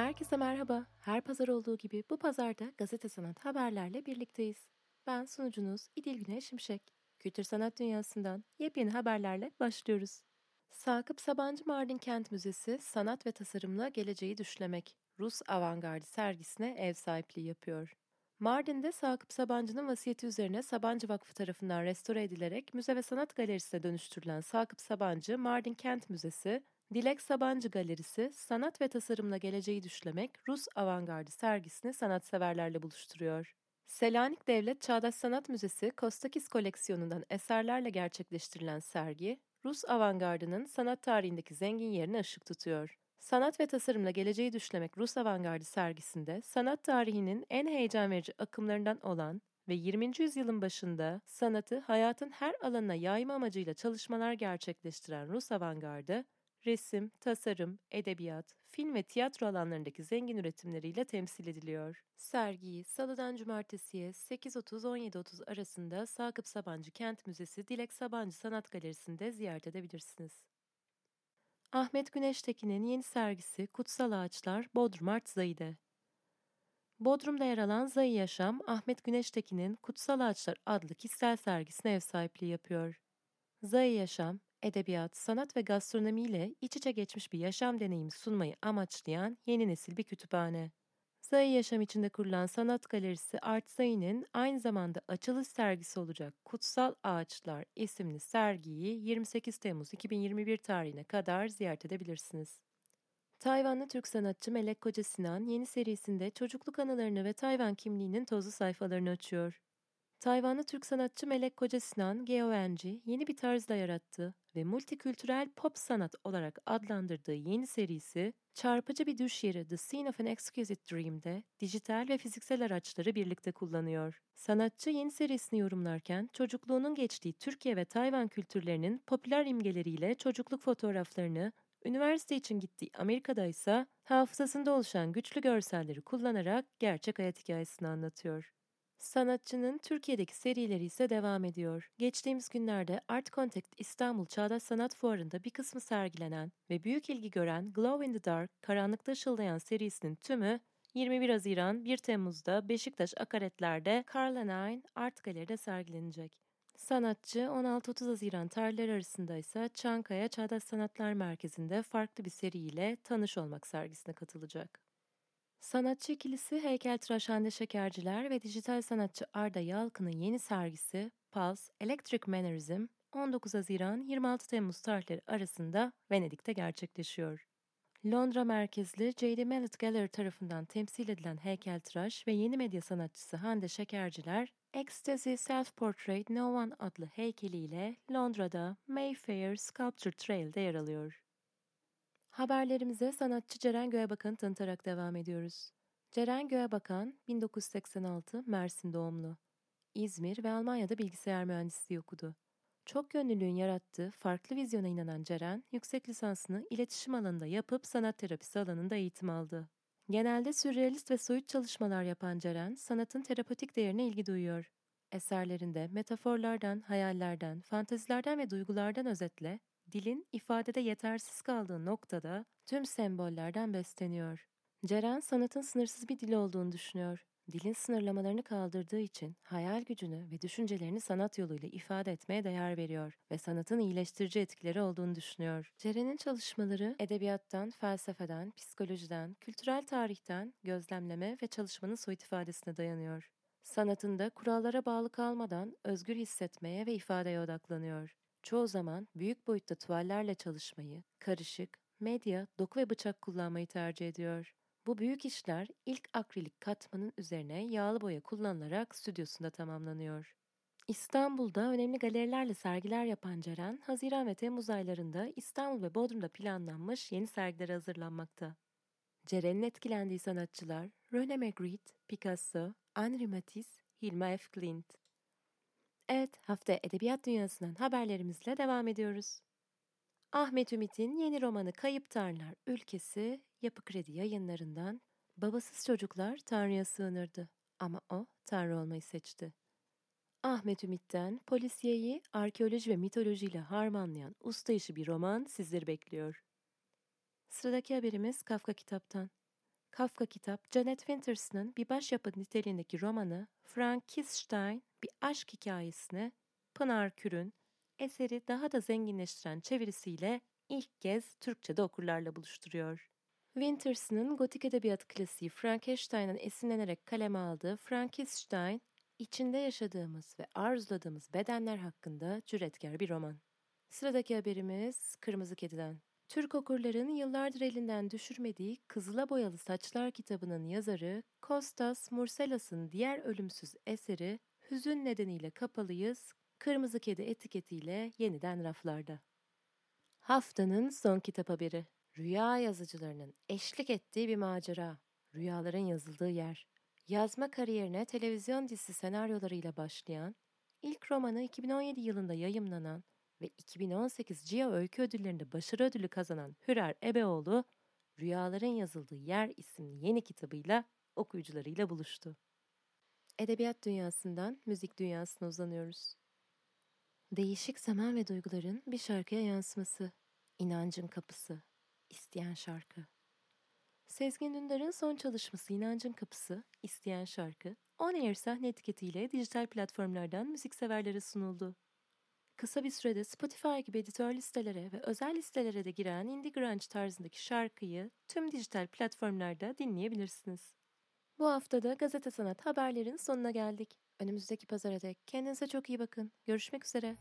Herkese merhaba. Her pazar olduğu gibi bu pazarda gazete sanat haberlerle birlikteyiz. Ben sunucunuz İdil Güneş Şimşek. Kültür sanat dünyasından yepyeni haberlerle başlıyoruz. Sakıp Sabancı Mardin Kent Müzesi sanat ve tasarımla geleceği düşlemek Rus avantgardı sergisine ev sahipliği yapıyor. Mardin'de Sakıp Sabancı'nın vasiyeti üzerine Sabancı Vakfı tarafından restore edilerek müze ve sanat galerisine dönüştürülen Sakıp Sabancı Mardin Kent Müzesi, Dilek Sabancı Galerisi, sanat ve tasarımla geleceği düşlemek Rus avantgardı sergisini sanatseverlerle buluşturuyor. Selanik Devlet Çağdaş Sanat Müzesi Kostakis koleksiyonundan eserlerle gerçekleştirilen sergi, Rus avantgardının sanat tarihindeki zengin yerini ışık tutuyor. Sanat ve tasarımla geleceği düşlemek Rus avantgardı sergisinde sanat tarihinin en heyecan verici akımlarından olan ve 20. yüzyılın başında sanatı hayatın her alanına yayma amacıyla çalışmalar gerçekleştiren Rus avantgardı, resim, tasarım, edebiyat, film ve tiyatro alanlarındaki zengin üretimleriyle temsil ediliyor. Sergiyi salıdan cumartesiye 8.30-17.30 arasında Sakıp Sabancı Kent Müzesi Dilek Sabancı Sanat Galerisi'nde ziyaret edebilirsiniz. Ahmet Güneştekin'in yeni sergisi Kutsal Ağaçlar Bodrum Art Zayi'de. Bodrum'da yer alan Zayi Yaşam, Ahmet Güneştekin'in Kutsal Ağaçlar adlı kişisel sergisine ev sahipliği yapıyor. Zayi Yaşam, edebiyat, sanat ve gastronomi ile iç içe geçmiş bir yaşam deneyimi sunmayı amaçlayan yeni nesil bir kütüphane. Zayi Yaşam içinde kurulan sanat galerisi Art Zayi'nin aynı zamanda açılış sergisi olacak Kutsal Ağaçlar isimli sergiyi 28 Temmuz 2021 tarihine kadar ziyaret edebilirsiniz. Tayvanlı Türk sanatçı Melek Koca Sinan yeni serisinde çocukluk anılarını ve Tayvan kimliğinin tozlu sayfalarını açıyor. Tayvanlı Türk sanatçı Melek Koca Sinan, Geoenci yeni bir tarzla yarattığı ve multikültürel pop sanat olarak adlandırdığı yeni serisi, çarpıcı bir düş yeri The Scene of an Exquisite Dream'de dijital ve fiziksel araçları birlikte kullanıyor. Sanatçı yeni serisini yorumlarken çocukluğunun geçtiği Türkiye ve Tayvan kültürlerinin popüler imgeleriyle çocukluk fotoğraflarını, üniversite için gittiği Amerika'da ise hafızasında oluşan güçlü görselleri kullanarak gerçek hayat hikayesini anlatıyor. Sanatçının Türkiye'deki serileri ise devam ediyor. Geçtiğimiz günlerde Art Contact İstanbul Çağdaş Sanat Fuarı'nda bir kısmı sergilenen ve büyük ilgi gören Glow in the Dark, Karanlıkta Işıldayan serisinin tümü 21 Haziran 1 Temmuz'da Beşiktaş Akaretler'de Carla Art Galeri'de sergilenecek. Sanatçı 16-30 Haziran tarihleri arasında ise Çankaya Çağdaş Sanatlar Merkezi'nde farklı bir seriyle Tanış Olmak sergisine katılacak. Sanatçı ikilisi heykeltıraş Hande Şekerciler ve dijital sanatçı Arda Yalkın'ın yeni sergisi Pulse Electric Mannerism 19 Haziran 26 Temmuz tarihleri arasında Venedik'te gerçekleşiyor. Londra merkezli J.D. Mallet Gallery tarafından temsil edilen heykeltıraş ve yeni medya sanatçısı Hande Şekerciler, Ecstasy Self-Portrait No One adlı heykeliyle Londra'da Mayfair Sculpture Trail'de yer alıyor. Haberlerimize sanatçı Ceren Göğebakan'ı tanıtarak devam ediyoruz. Ceren Göğebakan, 1986 Mersin doğumlu. İzmir ve Almanya'da bilgisayar mühendisliği okudu. Çok yönlülüğün yarattığı farklı vizyona inanan Ceren, yüksek lisansını iletişim alanında yapıp sanat terapisi alanında eğitim aldı. Genelde sürrealist ve soyut çalışmalar yapan Ceren, sanatın terapotik değerine ilgi duyuyor. Eserlerinde metaforlardan, hayallerden, fantezilerden ve duygulardan özetle dilin ifadede yetersiz kaldığı noktada tüm sembollerden besleniyor. Ceren sanatın sınırsız bir dil olduğunu düşünüyor. Dilin sınırlamalarını kaldırdığı için hayal gücünü ve düşüncelerini sanat yoluyla ifade etmeye değer veriyor ve sanatın iyileştirici etkileri olduğunu düşünüyor. Ceren'in çalışmaları edebiyattan, felsefeden, psikolojiden, kültürel tarihten, gözlemleme ve çalışmanın soyut ifadesine dayanıyor. Sanatında kurallara bağlı kalmadan özgür hissetmeye ve ifadeye odaklanıyor. Çoğu zaman büyük boyutta tuvallerle çalışmayı, karışık, medya, doku ve bıçak kullanmayı tercih ediyor. Bu büyük işler ilk akrilik katmanın üzerine yağlı boya kullanılarak stüdyosunda tamamlanıyor. İstanbul'da önemli galerilerle sergiler yapan Ceren, Haziran ve Temmuz aylarında İstanbul ve Bodrum'da planlanmış yeni sergilere hazırlanmakta. Ceren'in etkilendiği sanatçılar René Magritte, Picasso, Henri Matisse, Hilma F. Klint. Evet, hafta edebiyat dünyasından haberlerimizle devam ediyoruz. Ahmet Ümit'in yeni romanı Kayıp Tanrılar Ülkesi Yapı Kredi yayınlarından Babasız çocuklar Tanrı'ya sığınırdı ama o Tanrı olmayı seçti. Ahmet Ümit'ten polisiyeyi arkeoloji ve mitolojiyle harmanlayan usta işi bir roman sizleri bekliyor. Sıradaki haberimiz Kafka kitaptan. Kafka kitap, Janet Winters'ın bir başyapıt niteliğindeki romanı Frankenstein bir aşk hikayesini Pınar Kür'ün eseri daha da zenginleştiren çevirisiyle ilk kez Türkçe'de okurlarla buluşturuyor. Winters'ın gotik edebiyat klasiği Frankenstein'ın esinlenerek kaleme aldığı Frankenstein, içinde yaşadığımız ve arzuladığımız bedenler hakkında cüretkar bir roman. Sıradaki haberimiz Kırmızı Kedi'den. Türk okurların yıllardır elinden düşürmediği Kızıla Boyalı Saçlar kitabının yazarı Kostas Murselas'ın diğer ölümsüz eseri Hüzün nedeniyle kapalıyız, Kırmızı Kedi etiketiyle yeniden raflarda. Haftanın son kitap haberi. Rüya yazıcılarının eşlik ettiği bir macera. Rüyaların yazıldığı yer. Yazma kariyerine televizyon dizisi senaryolarıyla başlayan, ilk romanı 2017 yılında yayımlanan ve 2018 CIA Öykü Ödülleri'nde başarı ödülü kazanan Hürer Ebeoğlu, Rüyaların Yazıldığı Yer isimli yeni kitabıyla okuyucularıyla buluştu. Edebiyat dünyasından müzik dünyasına uzanıyoruz. Değişik zaman ve duyguların bir şarkıya yansıması, inancın kapısı, isteyen şarkı. Sezgin Dündar'ın son çalışması İnancın Kapısı, isteyen şarkı, On Air sahne etiketiyle dijital platformlardan müzikseverlere sunuldu. Kısa bir sürede Spotify gibi editör listelere ve özel listelere de giren indie grunge tarzındaki şarkıyı tüm dijital platformlarda dinleyebilirsiniz. Bu haftada Gazete Sanat haberlerin sonuna geldik. Önümüzdeki pazara dek kendinize çok iyi bakın. Görüşmek üzere.